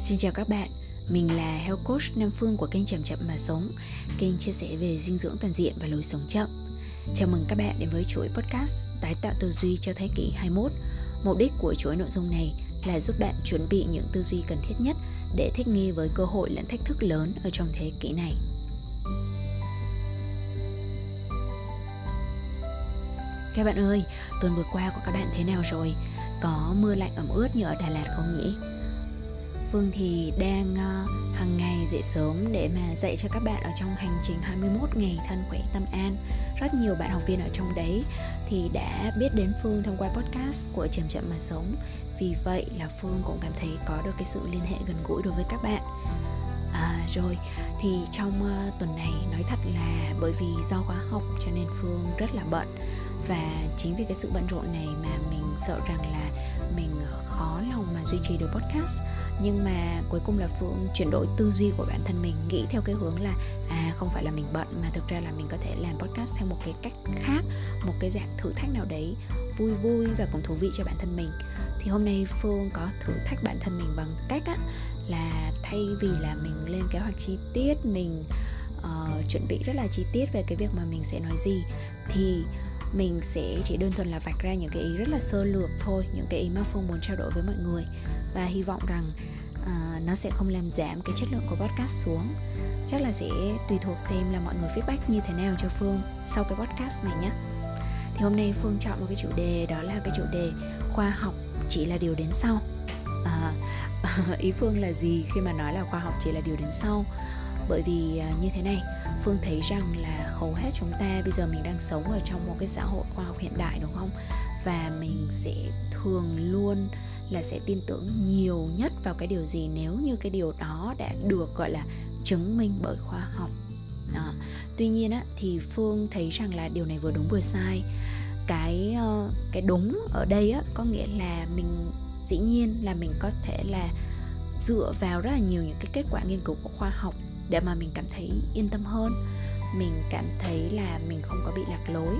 Xin chào các bạn, mình là Health Coach Nam Phương của kênh Chậm Chậm Mà Sống Kênh chia sẻ về dinh dưỡng toàn diện và lối sống chậm Chào mừng các bạn đến với chuỗi podcast Tái tạo tư duy cho thế kỷ 21 Mục đích của chuỗi nội dung này là giúp bạn chuẩn bị những tư duy cần thiết nhất để thích nghi với cơ hội lẫn thách thức lớn ở trong thế kỷ này. Các bạn ơi, tuần vừa qua của các bạn thế nào rồi? Có mưa lạnh ẩm ướt như ở Đà Lạt không nhỉ? Phương thì đang uh, hàng ngày dậy sớm để mà dạy cho các bạn ở trong hành trình 21 ngày thân khỏe tâm an. Rất nhiều bạn học viên ở trong đấy thì đã biết đến Phương thông qua podcast của Chậm Chậm Mà Sống. Vì vậy là Phương cũng cảm thấy có được cái sự liên hệ gần gũi đối với các bạn. Rồi. Thì trong uh, tuần này nói thật là bởi vì do khóa học cho nên Phương rất là bận. Và chính vì cái sự bận rộn này mà mình sợ rằng là mình ờ, khó lòng mà duy trì được podcast. Nhưng mà cuối cùng là phương chuyển đổi tư duy của bản thân mình nghĩ theo cái hướng là à không phải là mình bận mà thực ra là mình có thể làm podcast theo một cái cách khác một cái dạng thử thách nào đấy vui vui và cũng thú vị cho bản thân mình. Thì hôm nay phương có thử thách bản thân mình bằng cách á, là thay vì là mình lên kế hoạch chi tiết mình uh, chuẩn bị rất là chi tiết về cái việc mà mình sẽ nói gì thì mình sẽ chỉ đơn thuần là vạch ra những cái ý rất là sơ lược thôi những cái ý mà phương muốn trao đổi với mọi người. Và hy vọng rằng uh, nó sẽ không làm giảm cái chất lượng của podcast xuống. Chắc là sẽ tùy thuộc xem là mọi người feedback như thế nào cho phương sau cái podcast này nhé thì hôm nay phương chọn một cái chủ đề đó là cái chủ đề khoa học chỉ là điều đến sau. À, ý phương là gì khi mà nói là khoa học chỉ là điều đến sau? Bởi vì à, như thế này phương thấy rằng là hầu hết chúng ta bây giờ mình đang sống ở trong một cái xã hội khoa học hiện đại đúng không? Và mình sẽ thường luôn là sẽ tin tưởng nhiều nhất vào cái điều gì nếu như cái điều đó đã được gọi là chứng minh bởi khoa học à, tuy nhiên á, thì phương thấy rằng là điều này vừa đúng vừa sai. Cái uh, cái đúng ở đây á, có nghĩa là mình dĩ nhiên là mình có thể là dựa vào rất là nhiều những cái kết quả nghiên cứu của khoa học để mà mình cảm thấy yên tâm hơn. Mình cảm thấy là mình không có bị lạc lối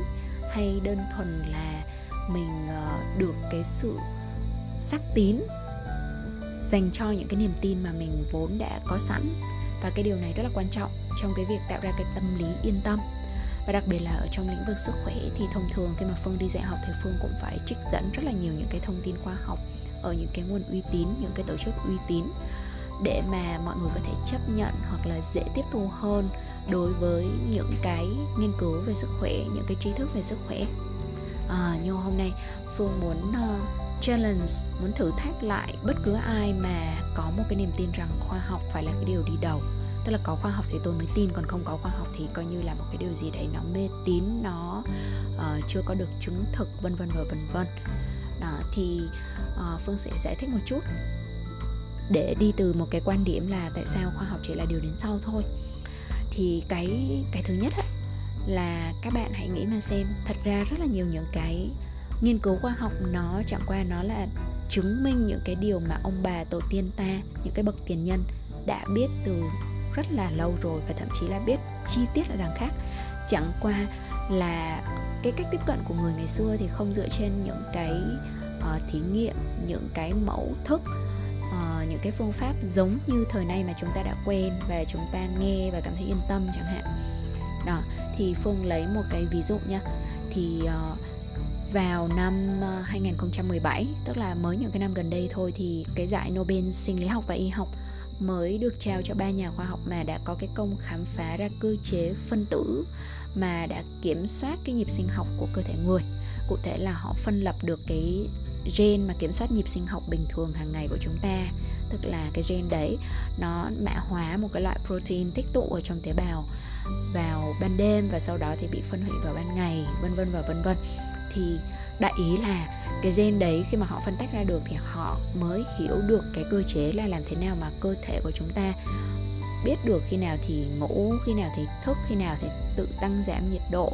hay đơn thuần là mình uh, được cái sự xác tín dành cho những cái niềm tin mà mình vốn đã có sẵn và cái điều này rất là quan trọng trong cái việc tạo ra cái tâm lý yên tâm. Và đặc biệt là ở trong lĩnh vực sức khỏe thì thông thường khi mà phương đi dạy học thì phương cũng phải trích dẫn rất là nhiều những cái thông tin khoa học ở những cái nguồn uy tín những cái tổ chức uy tín để mà mọi người có thể chấp nhận hoặc là dễ tiếp thu hơn đối với những cái nghiên cứu về sức khỏe những cái tri thức về sức khỏe. À, nhưng hôm nay phương muốn uh, challenge muốn thử thách lại bất cứ ai mà có một cái niềm tin rằng khoa học phải là cái điều đi đầu. Tức là có khoa học thì tôi mới tin còn không có khoa học thì coi như là một cái điều gì đấy nó mê tín nó uh, chưa có được chứng thực vân vân và vân vân. Đó thì uh, phương sẽ giải thích một chút để đi từ một cái quan điểm là tại sao khoa học chỉ là điều đến sau thôi. Thì cái cái thứ nhất á, là các bạn hãy nghĩ mà xem thật ra rất là nhiều những cái nghiên cứu khoa học nó chẳng qua nó là chứng minh những cái điều mà ông bà tổ tiên ta những cái bậc tiền nhân đã biết từ rất là lâu rồi và thậm chí là biết chi tiết là đằng khác. Chẳng qua là cái cách tiếp cận của người ngày xưa thì không dựa trên những cái uh, thí nghiệm những cái mẫu thức uh, những cái phương pháp giống như thời nay mà chúng ta đã quen và chúng ta nghe và cảm thấy yên tâm chẳng hạn. Đó thì phương lấy một cái ví dụ nha. Thì uh, vào năm ờ, 2017 tức là mới những cái năm gần đây thôi, thì cái giải Nobel sinh lý học và y học mới được trao cho ba nhà khoa học mà đã có cái công khám phá ra cơ chế phân tử mà đã kiểm soát cái nhịp sinh học của cơ thể người. Cụ thể là họ phân lập được cái gen mà kiểm soát nhịp sinh học bình thường hàng ngày của chúng ta, tức là cái gen đấy, nó mã hóa một cái loại protein tích tụ ở trong tế bào vào ban đêm và sau đó thì bị phân hủy vào ban ngày, vân vân và vân vân thì đại ý là cái gen đấy khi mà họ phân tách ra được thì họ mới hiểu được cái cơ chế là làm thế nào mà cơ thể của chúng ta biết được khi nào thì ngủ khi nào thì thức khi nào thì tự tăng giảm nhiệt độ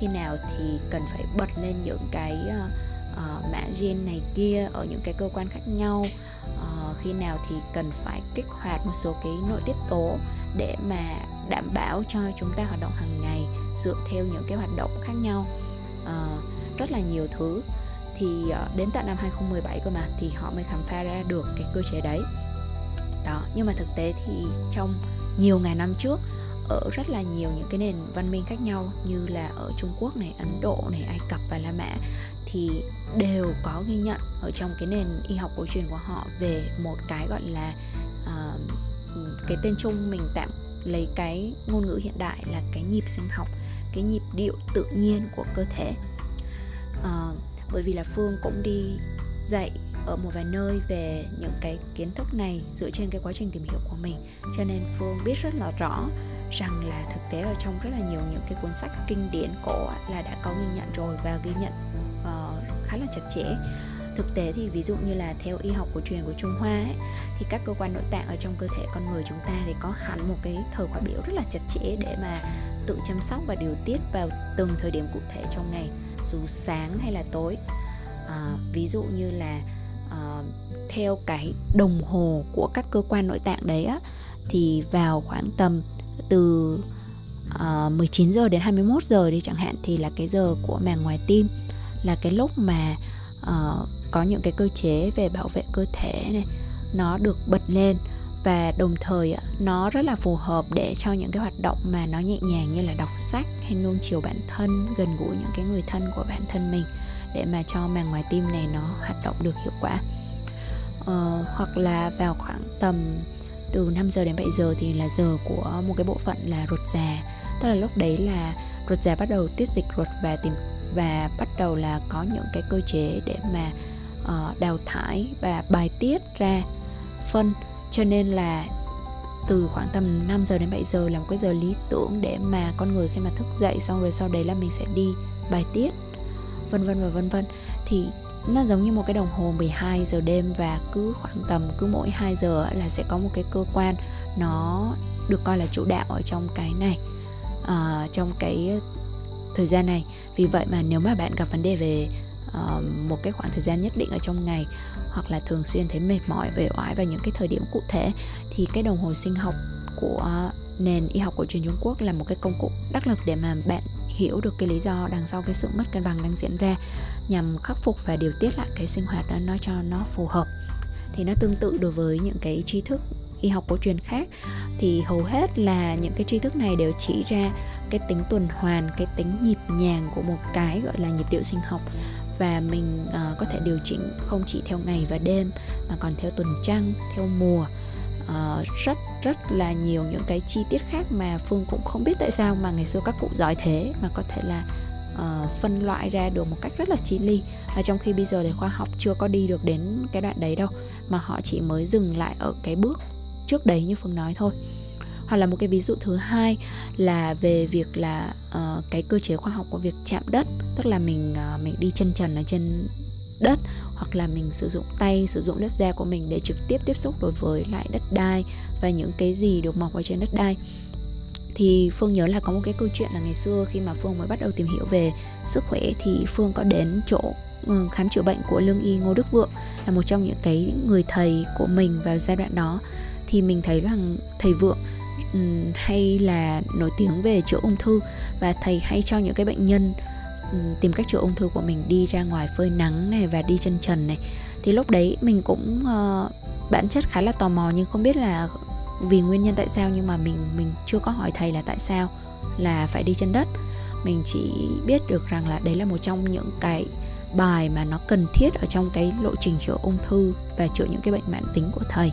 khi nào thì cần phải bật lên những cái uh, uh, mã gen này kia ở những cái cơ quan khác nhau uh, khi nào thì cần phải kích hoạt một số cái nội tiết tố để mà đảm bảo cho chúng ta hoạt động hàng ngày dựa theo những cái hoạt động khác nhau uh, rất là nhiều thứ. Thì uh, đến tận năm 2017 cơ mà thì họ mới khám phá ra được cái cơ chế đấy. Đó nhưng mà thực tế thì trong nhiều ngàn năm trước ở rất là nhiều những cái nền văn minh khác nhau như là ở Trung Quốc này, Ấn Độ này, Ai Cập và La Mã thì đều có ghi nhận ở trong cái nền y học cổ truyền của họ về một cái gọi là uh, cái tên chung mình tạm lấy cái ngôn ngữ hiện đại là cái nhịp sinh học, cái nhịp điệu tự nhiên của cơ thể. à, bởi vì là Phương cũng đi dạy ở một vài nơi về những cái kiến thức này dựa trên cái quá trình tìm hiểu của mình cho nên phương biết rất là rõ rằng là thực tế ở trong rất là nhiều những cái cuốn sách kinh điển cổ là đã có ghi nhận rồi và ghi nhận uh, khá là chặt chẽ thực tế thì ví dụ như là theo y học cổ truyền của Trung Hoa ấy, thì các cơ quan nội tạng ở trong cơ thể con người chúng ta thì có hẳn một cái thời khóa biểu rất là chặt chẽ để mà tự chăm sóc và điều tiết vào từng thời điểm cụ thể trong ngày dù sáng hay là tối. À, ví dụ như là à, theo cái đồng hồ của các cơ quan nội tạng đấy á thì vào khoảng tầm từ à, uh, 19 giờ đến 21 giờ đi chẳng hạn thì là cái giờ của màng ngoài tim là cái lúc mà uh, có những cái cơ chế về bảo vệ cơ thể này nó được bật lên và đồng thời nó rất là phù hợp để cho những cái hoạt động mà nó nhẹ nhàng như là đọc sách hay nuông chiều bản thân gần gũi những cái người thân của bản thân mình để mà cho màng ngoài tim này nó hoạt động được hiệu quả. Ờ, hoặc là vào khoảng tầm từ 5 giờ đến 7 giờ thì là giờ của một cái bộ phận là ruột già. Tức là lúc đấy là ruột già bắt đầu tiết dịch ruột và tìm và bắt đầu là có những cái cơ chế để mà uh, đào thải và bài tiết ra phân. Cho nên là từ khoảng tầm 5 giờ đến 7 giờ là một cái giờ lý tưởng để mà con người khi mà thức dậy xong rồi sau đấy là mình sẽ đi bài tiết vân vân và vân vân. Thì nó giống như một cái đồng hồ 12 giờ đêm và cứ khoảng tầm cứ mỗi 2 giờ là sẽ có một cái cơ quan nó được coi là chủ đạo ở trong cái này à, trong cái thời gian này. Vì vậy mà nếu mà bạn gặp vấn đề về uh, một cái khoảng thời gian nhất định ở trong ngày hoặc là thường xuyên thấy mệt mỏi về oải vào những cái thời điểm cụ thể thì cái đồng hồ sinh học của nền y học của truyền Trung Quốc là một cái công cụ đắc lực để mà bạn hiểu được cái lý do đằng sau cái sự mất cân bằng đang diễn ra nhằm khắc phục và điều tiết lại cái sinh hoạt đó nó cho nó phù hợp. Thì nó tương tự đối với những cái tri thức y học cổ truyền khác thì hầu hết là những cái tri thức này đều chỉ ra cái tính tuần hoàn cái tính nhịp nhàng của một cái gọi là nhịp điệu sinh học. Và mình uh, có thể điều chỉnh không chỉ theo ngày và đêm mà còn theo tuần trăng theo mùa. Uh, rất rất là nhiều những cái chi tiết khác mà phương cũng không biết tại sao mà ngày xưa các cụ giỏi thế mà có thể là uh, phân loại ra được một cách rất là chi ly. Và trong khi bây giờ thì khoa học chưa có đi được đến cái đoạn đấy đâu mà họ chỉ mới dừng lại ở cái bước trước đấy như phương nói thôi. Hoặc là một cái ví dụ thứ hai là về việc là uh, cái cơ chế khoa học của việc chạm đất tức là mình uh, mình đi chân trần ở trên đất hoặc là mình sử dụng tay sử dụng lớp da của mình để trực tiếp tiếp xúc đối với lại đất đai và những cái gì được mọc ở trên đất đai. Thì phương nhớ là có một cái câu chuyện là ngày xưa khi mà phương mới bắt đầu tìm hiểu về sức khỏe thì phương có đến chỗ ừ, khám chữa bệnh của lương y ngô đức vượng là một trong những cái người thầy của mình vào giai đoạn đó thì mình thấy rằng thầy vượng hay là nổi tiếng về chữa ung thư và thầy hay cho những cái bệnh nhân tìm cách chữa ung thư của mình đi ra ngoài phơi nắng này và đi chân trần này. Thì lúc đấy mình cũng uh, bản chất khá là tò mò nhưng không biết là vì nguyên nhân tại sao nhưng mà mình mình chưa có hỏi thầy là tại sao là phải đi chân đất. Mình chỉ biết được rằng là đấy là một trong những cái bài mà nó cần thiết ở trong cái lộ trình chữa ung thư và chữa những cái bệnh mãn tính của thầy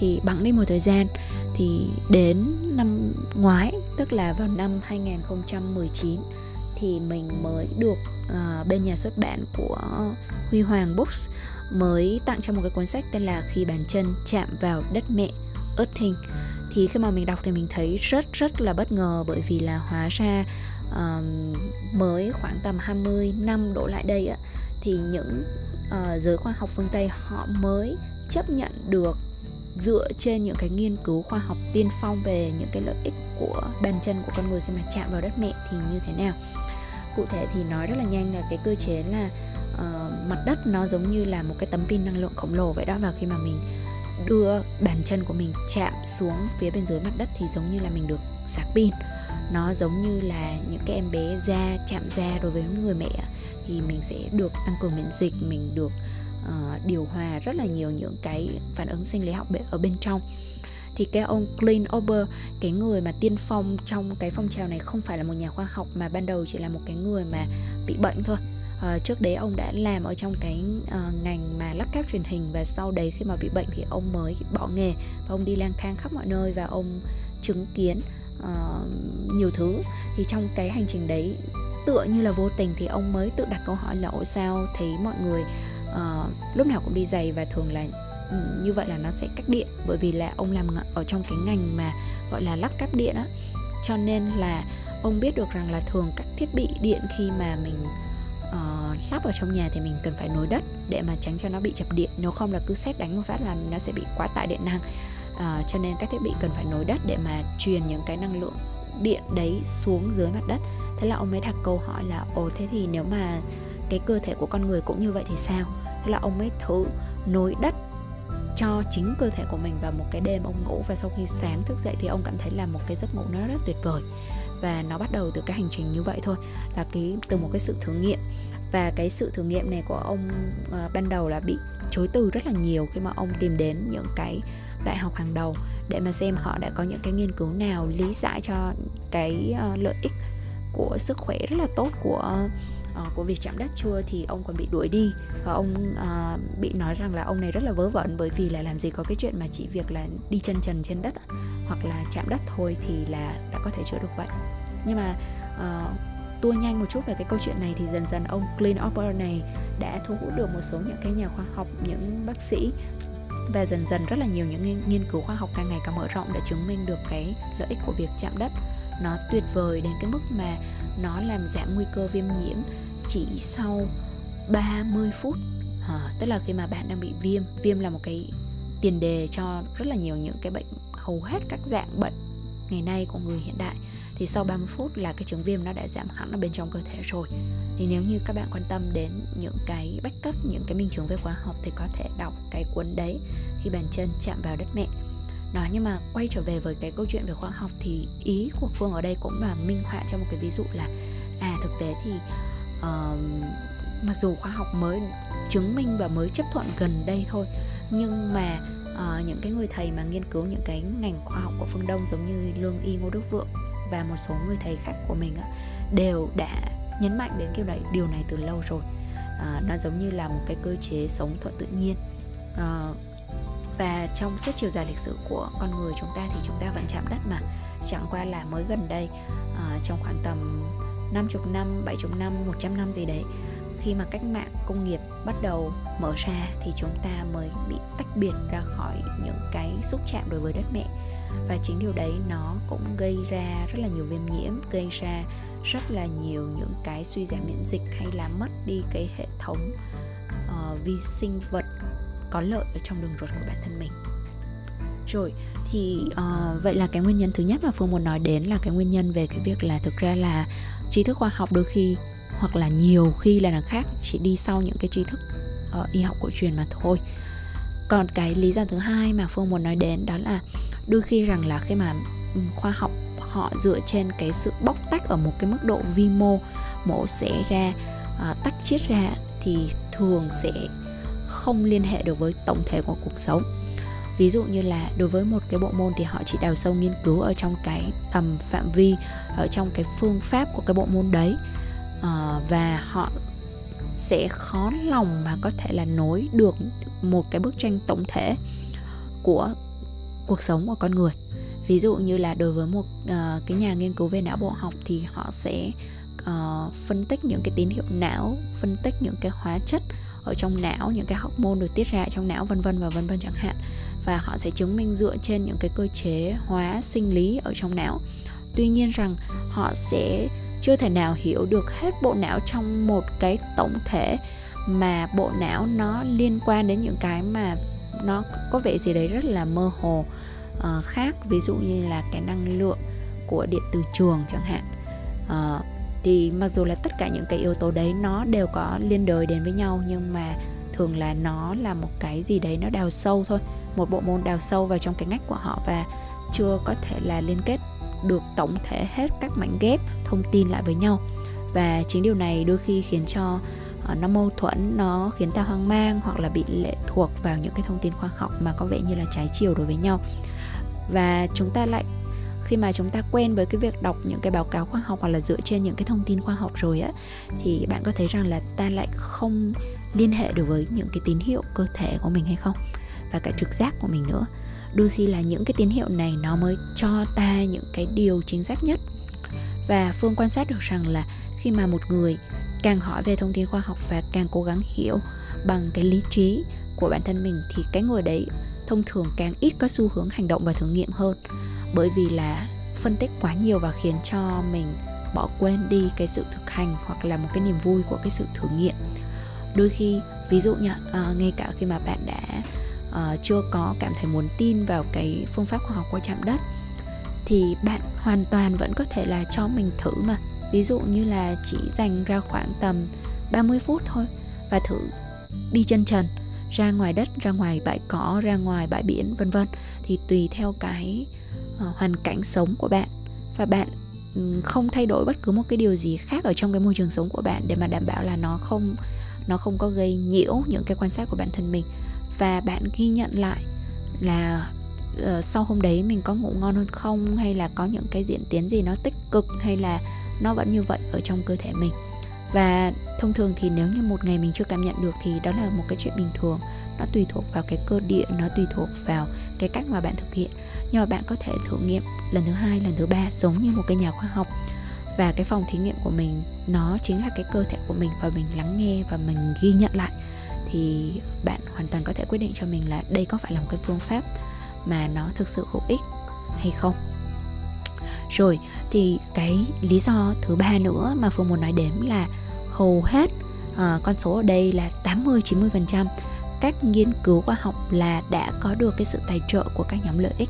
thì bẵng đi một thời gian. Thì đến năm ngoái tức là vào năm 2019 thì mình mới được uh, bên nhà xuất bản của Huy Hoàng Books mới tặng cho một cái cuốn sách tên là Khi bàn chân chạm vào đất mẹ Earthing thì khi mà mình đọc thì mình thấy rất rất là bất ngờ bởi vì là hóa ra um, mới khoảng tầm 20 năm đổ lại đây á thì những uh, giới khoa học phương Tây họ mới chấp nhận được dựa trên những cái nghiên cứu khoa học tiên phong về những cái lợi ích của bàn chân của con người khi mà chạm vào đất mẹ thì như thế nào. Cụ thể thì nói rất là nhanh là cái cơ chế là uh, mặt đất nó giống như là một cái tấm pin năng lượng khổng lồ vậy đó và khi mà mình đưa bàn chân của mình chạm xuống phía bên dưới mặt đất thì giống như là mình được sạc pin. Nó giống như là những cái em bé da chạm da đối với người mẹ thì mình sẽ được tăng cường miễn dịch mình được uh, điều hòa rất là nhiều những cái phản ứng sinh lý học ở bên trong. Thì cái ông Clint Ober cái người mà tiên phong trong cái phong trào này không phải là một nhà khoa học mà ban đầu chỉ là một cái người mà bị bệnh thôi. Uh, trước đấy ông đã làm ở trong cái uh, ngành mà lắp ráp truyền hình và sau đấy khi mà bị bệnh thì ông mới bỏ nghề và ông đi lang thang khắp mọi nơi và ông chứng kiến uh, nhiều thứ. Thì trong cái hành trình đấy tựa như là vô tình thì ông mới tự đặt câu hỏi là ủa sao thấy mọi người uh, lúc nào cũng đi giày và thường là ừ, như vậy là nó sẽ cắt điện. Bởi vì là ông làm ở trong cái ngành mà gọi là lắp cáp điện á. Cho nên là ông biết được rằng là thường các thiết bị điện khi mà mình uh, lắp ở trong nhà thì mình cần phải nối đất để mà tránh cho nó bị chập điện. Nếu không là cứ xét đánh một phát là nó sẽ bị quá tải điện năng. Uh, cho nên các thiết bị cần phải nối đất để mà truyền những cái năng lượng điện đấy xuống dưới mặt đất. Thế là ông mới đặt câu hỏi là ồ thế thì nếu mà cái cơ thể của con người cũng như vậy thì sao? Thế là ông mới thử nối đất cho chính cơ thể của mình vào một cái đêm ông ngủ và sau khi sáng thức dậy thì ông cảm thấy là một cái giấc ngủ nó rất tuyệt vời. Và nó bắt đầu từ cái hành trình như vậy thôi là cái từ một cái sự thử nghiệm. Và cái sự thử nghiệm này của ông uh, ban đầu là bị chối từ rất là nhiều khi mà ông tìm đến những cái đại học hàng đầu để mà xem họ đã có những cái nghiên cứu nào lý giải cho cái uh, lợi ích của sức khỏe rất là tốt của uh, của việc chạm đất chưa thì ông còn bị đuổi đi. Và ông uh, bị nói rằng là ông này rất là vớ vẩn bởi vì là làm gì có cái chuyện mà chỉ việc là đi chân trần trên đất hoặc là chạm đất thôi thì là đã có thể chữa được bệnh. Nhưng mà uh, tua nhanh một chút về cái câu chuyện này thì dần dần ông Clint Opper này đã thu hút được một số những cái nhà khoa học những bác sĩ và dần dần rất là nhiều những nghiên cứu khoa học càng ngày càng mở rộng đã chứng minh được cái lợi ích của việc chạm đất nó tuyệt vời đến cái mức mà nó làm giảm nguy cơ viêm nhiễm chỉ sau 30 phút. À, tức là khi mà bạn đang bị viêm viêm là một cái tiền đề cho rất là nhiều những cái bệnh hầu hết các dạng bệnh ngày nay của người hiện đại. Thì sau 30 phút là cái chứng viêm nó đã giảm hẳn ở bên trong cơ thể rồi. Thì nếu như các bạn quan tâm đến những cái bách cấp những cái minh chứng về khoa học thì có thể đọc cái cuốn đấy khi bàn chân chạm vào đất mẹ đó nhưng mà quay trở về với cái câu chuyện về khoa học thì ý của phương ở đây cũng là minh họa cho một cái ví dụ là à thực tế thì uh, mặc dù khoa học mới chứng minh và mới chấp thuận gần đây thôi nhưng mà uh, những cái người thầy mà nghiên cứu những cái ngành khoa học của phương đông giống như lương y ngô đức vượng và một số người thầy khác của mình đều đã nhấn mạnh đến kiểu này điều này từ lâu rồi. Uh, nó giống như là một cái cơ chế sống thuận tự nhiên. Uh, và trong suốt chiều dài lịch sử của con người chúng ta thì chúng ta vẫn chạm đất mà. Chẳng qua là mới gần đây uh, trong khoảng tầm 50 năm, 70 năm, 100 năm gì đấy khi mà cách mạng công nghiệp bắt đầu mở ra thì chúng ta mới bị tách biệt ra khỏi những cái xúc chạm đối với đất mẹ. Và chính điều đấy nó cũng gây ra rất là nhiều viêm nhiễm gây ra rất là nhiều những cái suy giảm miễn dịch hay là mất đi cái hệ thống uh, vi sinh vật có lợi ở trong đường ruột của bản thân mình. Rồi thì uh, vậy là cái nguyên nhân thứ nhất mà phương muốn nói đến là cái nguyên nhân về cái việc là thực ra là trí thức khoa học đôi khi hoặc là nhiều khi là đằng khác chỉ đi sau những cái tri thức uh, y học cổ truyền mà thôi. Còn cái lý do thứ hai mà phương muốn nói đến đó là đôi khi rằng là khi mà khoa học họ dựa trên cái sự bóc tách ở một cái mức độ vi mô mổ xẻ ra uh, tách chiết ra thì thường sẽ không liên hệ được với tổng thể của cuộc sống. Ví dụ như là đối với một cái bộ môn thì họ chỉ đào sâu nghiên cứu ở trong cái tầm phạm vi ở trong cái phương pháp của cái bộ môn đấy. Ờ, và họ sẽ khó lòng mà có thể là nối được một cái bức tranh tổng thể của cuộc sống của con người. Ví dụ như là đối với một uh, cái nhà nghiên cứu về não bộ học thì họ sẽ uh, phân tích những cái tín hiệu não phân tích những cái hóa chất ở trong não những cái hormone được tiết ra trong não vân vân và vân vân chẳng hạn. Và họ sẽ chứng minh dựa trên những cái cơ chế hóa sinh lý ở trong não. Tuy nhiên rằng họ sẽ chưa thể nào hiểu được hết bộ não trong một cái tổng thể mà bộ não nó liên quan đến những cái mà nó có vẻ gì đấy rất là mơ hồ uh, khác. Ví dụ như là cái năng lượng của điện từ trường chẳng hạn. Uh, thì mặc dù là tất cả những cái yếu tố đấy nó đều có liên đới đến với nhau, nhưng mà thường là nó là một cái gì đấy nó đào sâu thôi, một bộ môn đào sâu vào trong cái ngách của họ và chưa có thể là liên kết được tổng thể hết các mảnh ghép thông tin lại với nhau. Và chính điều này đôi khi khiến cho ờ, nó mâu thuẫn, nó khiến ta hoang mang hoặc là bị lệ thuộc vào những cái thông tin khoa học mà có vẻ như là trái chiều đối với nhau. Và chúng ta lại khi mà chúng ta quen với cái việc đọc những cái báo cáo khoa học hoặc là dựa trên những cái thông tin khoa học rồi á, thì bạn có thấy rằng là ta lại không liên hệ được với những cái tín hiệu cơ thể của mình hay không? Và cả trực giác của mình nữa. Đôi khi là những cái tín hiệu này nó mới cho ta những cái điều chính xác nhất. Và phương quan sát được rằng là khi mà một người càng hỏi về thông tin khoa học và càng cố gắng hiểu bằng cái lý trí của bản thân mình, thì cái người đấy thông thường càng ít có xu hướng hành động và thử nghiệm hơn bởi vì là phân tích quá nhiều và khiến cho mình bỏ quên đi cái sự thực hành hoặc là một cái niềm vui của cái sự thử nghiệm. Đôi khi ví dụ nha uh, ngay cả khi mà bạn đã uh, chưa có cảm thấy muốn tin vào cái phương pháp khoa học qua chạm đất thì bạn hoàn toàn vẫn có thể là cho mình thử mà. Ví dụ như là chỉ dành ra khoảng tầm 30 phút thôi và thử đi chân trần ra ngoài đất ra ngoài bãi cỏ ra ngoài bãi biển vân vân. Thì tùy theo cái Ờ, hoàn cảnh sống của bạn. Và bạn ừ, không thay đổi bất cứ một cái điều gì khác ở trong cái môi trường sống của bạn để mà đảm bảo là nó không nó không có gây nhiễu những cái quan sát của bản thân mình. Và bạn ghi nhận lại là uh, sau hôm đấy mình có ngủ ngon hơn không? Hay là có những cái diễn tiến gì nó tích cực? Hay là nó vẫn như vậy ở trong cơ thể mình? Và thông thường thì nếu như một ngày mình chưa cảm nhận được thì đó là một cái chuyện bình thường. Nó tùy thuộc vào cái cơ địa, nó tùy thuộc vào cái cách mà bạn thực hiện. Nhưng mà bạn có thể thử nghiệm lần thứ hai, lần thứ ba giống như một cái nhà khoa học. Và cái phòng thí nghiệm của mình, nó chính là cái cơ thể của mình và mình lắng nghe và mình ghi nhận lại. Thì bạn hoàn toàn có thể quyết định cho mình là đây có phải là một cái phương pháp mà nó thực sự hữu ích hay không rồi thì cái lý do thứ ba nữa mà phương muốn nói đến là hầu hết uh, con số ở đây là 80 90% các nghiên cứu khoa học là đã có được cái sự tài trợ của các nhóm lợi ích.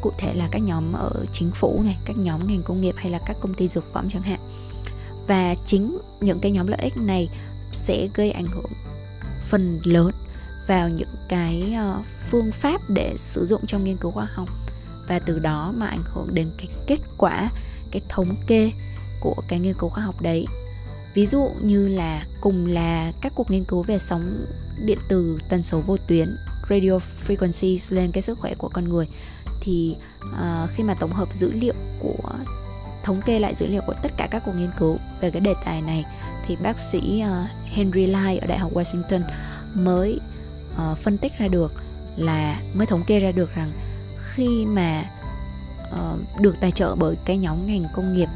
Cụ thể là các nhóm ở chính phủ này các nhóm ngành công nghiệp hay là các công ty dược phẩm chẳng hạn. Và chính những cái nhóm lợi ích này sẽ gây ảnh hưởng phần lớn vào những cái ờ, phương pháp để sử dụng trong nghiên cứu khoa học và từ đó mà ảnh hưởng đến cái kết quả cái thống kê của cái nghiên cứu khoa học đấy. Ví dụ như là cùng là các cuộc nghiên cứu về sóng điện từ tần số vô tuyến radio frequencies lên cái sức khỏe của con người thì uh, khi mà tổng hợp dữ liệu của thống kê lại dữ liệu của tất cả các cuộc nghiên cứu về cái đề tài này thì bác sĩ uh, Henry Lai ở Đại học Washington mới uh, phân tích ra được là mới thống kê ra được rằng khi mà uh, được tài trợ bởi cái nhóm ngành công nghiệp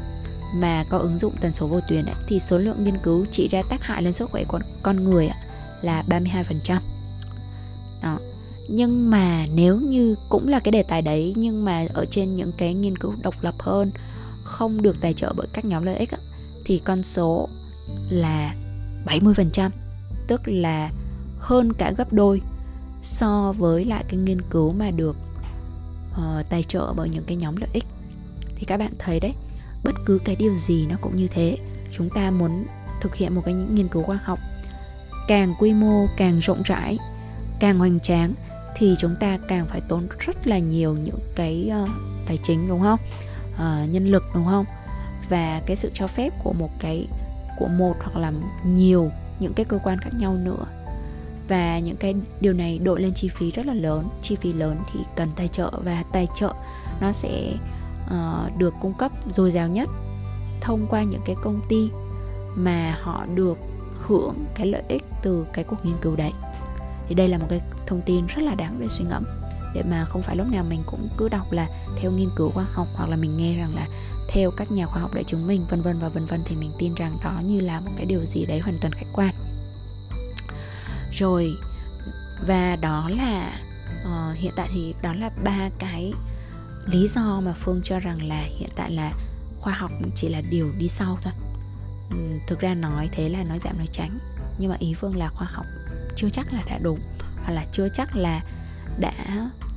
mà có ứng dụng tần số vô tuyến ấy, thì số lượng nghiên cứu chỉ ra tác hại lên sức khỏe của con người ấy, là 32%. Đó. Nhưng mà nếu như cũng là cái đề tài đấy nhưng mà ở trên những cái nghiên cứu độc lập hơn không được tài trợ bởi các nhóm lợi ích ấy, thì con số là 70%, tức là hơn cả gấp đôi so với lại cái nghiên cứu mà được uh, tài trợ bởi những cái nhóm lợi ích. Thì các bạn thấy đấy bất cứ cái điều gì nó cũng như thế. Chúng ta muốn thực hiện một cái những nghiên cứu khoa học càng quy mô càng rộng rãi càng hoành tráng thì chúng ta càng phải tốn rất là nhiều những cái uh, tài chính đúng không? Uh, nhân lực đúng không? Và cái sự cho phép của một cái của một hoặc là nhiều những cái cơ quan khác nhau nữa và những cái điều này đội lên chi phí rất là lớn. Chi phí lớn thì cần tài trợ và tài trợ nó sẽ uh, được cung cấp dồi dào nhất thông qua những cái công ty mà họ được hưởng cái lợi ích từ cái cuộc nghiên cứu đấy. Thì đây là một cái thông tin rất là đáng để suy ngẫm. Để mà không phải lúc nào mình cũng cứ đọc là theo nghiên cứu khoa học hoặc là mình nghe rằng là theo các nhà khoa học đã chứng minh vân vân và vân vân thì mình tin rằng đó như là một cái điều gì đấy hoàn toàn khách quan rồi và đó là uh, hiện tại thì đó là ba cái lý do mà phương cho rằng là hiện tại là khoa học chỉ là điều đi sau thôi. Um, thực ra nói thế là nói giảm nói tránh nhưng mà ý phương là khoa học chưa chắc là đã đúng hoặc là chưa chắc là đã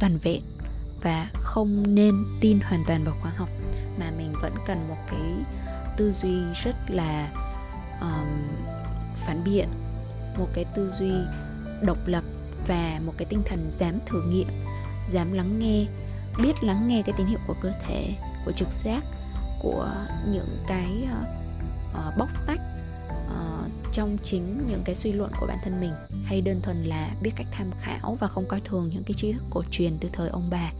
toàn vẹn và không nên tin hoàn toàn vào khoa học mà mình vẫn cần một cái tư duy rất là um, phản biện một cái tư duy độc lập và một cái tinh thần dám thử nghiệm dám lắng nghe biết lắng nghe cái tín hiệu của cơ thể của trực giác của những cái uh, bóc tách uh, trong chính những cái suy luận của bản thân mình. Hay đơn thuần là biết cách tham khảo và không coi thường những cái tri thức cổ truyền từ thời ông bà.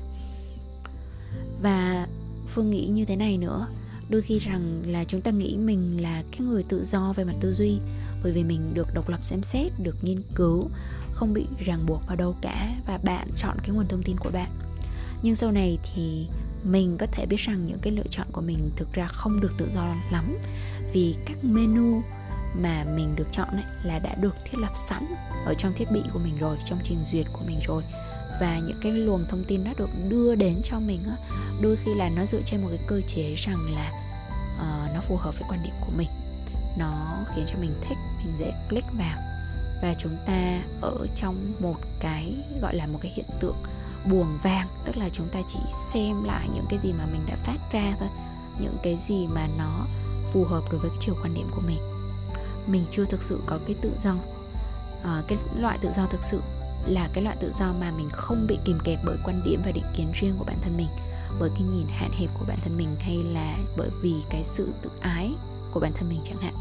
Và phương nghĩ như thế này nữa đôi khi rằng là chúng ta nghĩ mình là cái người tự do về mặt tư duy, bởi vì mình được độc lập xem xét, được nghiên cứu, không bị ràng buộc vào đâu cả, và bạn chọn cái nguồn thông tin của bạn. Nhưng sau này thì mình có thể biết rằng những cái lựa chọn của mình thực ra không được tự do lắm, vì các menu mà mình được chọn ấy là đã được thiết lập sẵn ở trong thiết bị của mình rồi, trong trình duyệt của mình rồi và những cái luồng thông tin nó được đưa đến cho mình á đôi khi là nó dựa trên một cái cơ chế rằng là uh, nó phù hợp với quan điểm của mình. Nó khiến cho mình thích mình dễ click vào. Và chúng ta ở trong một cái gọi là một cái hiện tượng buồng vàng tức là chúng ta chỉ xem lại những cái gì mà mình đã phát ra thôi những cái gì mà nó phù hợp đối với cái chiều quan điểm của mình. Mình chưa thực sự có cái tự do à, cái loại tự do thực sự là cái loại tự do mà mình không bị kìm kẹp bởi quan điểm và định kiến riêng của bản thân mình. Bởi cái nhìn hạn hẹp của bản thân mình hay là bởi vì cái sự tự ái của bản thân mình chẳng hạn.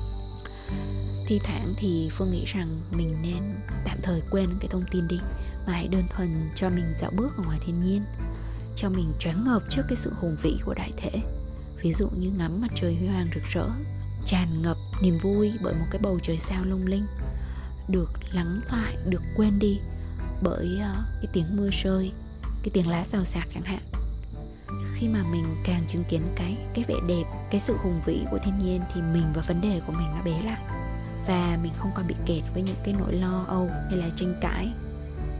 Thi thoảng thì phương nghĩ rằng mình nên tạm thời quên cái thông tin đi, mà hãy đơn thuần cho mình dạo bước ở ngoài thiên nhiên, cho mình choáng ngợp trước cái sự hùng vĩ của đại thể. Ví dụ như ngắm mặt trời huy hoàng rực rỡ, tràn ngập niềm vui bởi một cái bầu trời sao lung linh. Được lắng lại, được quên đi bởi ờ, cái tiếng mưa rơi cái tiếng lá xào xạc chẳng hạn. Khi mà mình càng chứng kiến cái cái vẻ đẹp cái sự hùng vĩ của thiên nhiên thì mình và vấn đề của mình nó bé lại. Và mình không còn bị kẹt với những cái nỗi lo âu hay là tranh cãi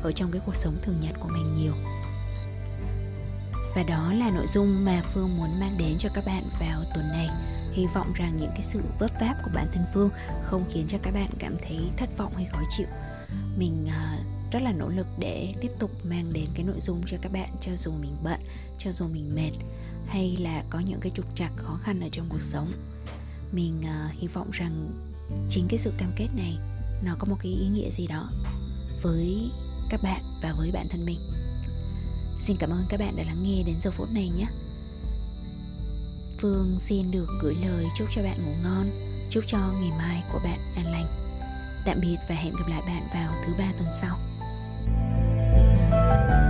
ở trong cái cuộc sống thường nhật của mình nhiều. Và đó là nội dung mà phương muốn mang đến cho các bạn vào tuần này. Hy vọng rằng những cái sự vấp váp của bản thân phương không khiến cho các bạn cảm thấy thất vọng hay khó chịu. Mình uh, rất là nỗ lực để tiếp tục mang đến cái nội dung cho các bạn cho dù mình bận cho dù mình mệt hay là có những cái trục trặc khó khăn ở trong cuộc sống. Mình uh, hy vọng rằng chính cái sự cam kết này nó có một cái ý nghĩa gì đó với các bạn và với bản thân mình. Xin cảm ơn các bạn đã lắng nghe đến giờ phút này nhé. Phương xin được gửi lời chúc cho bạn ngủ ngon chúc cho ngày mai của bạn an lành. Tạm biệt và hẹn gặp lại bạn vào thứ ba tuần sau. you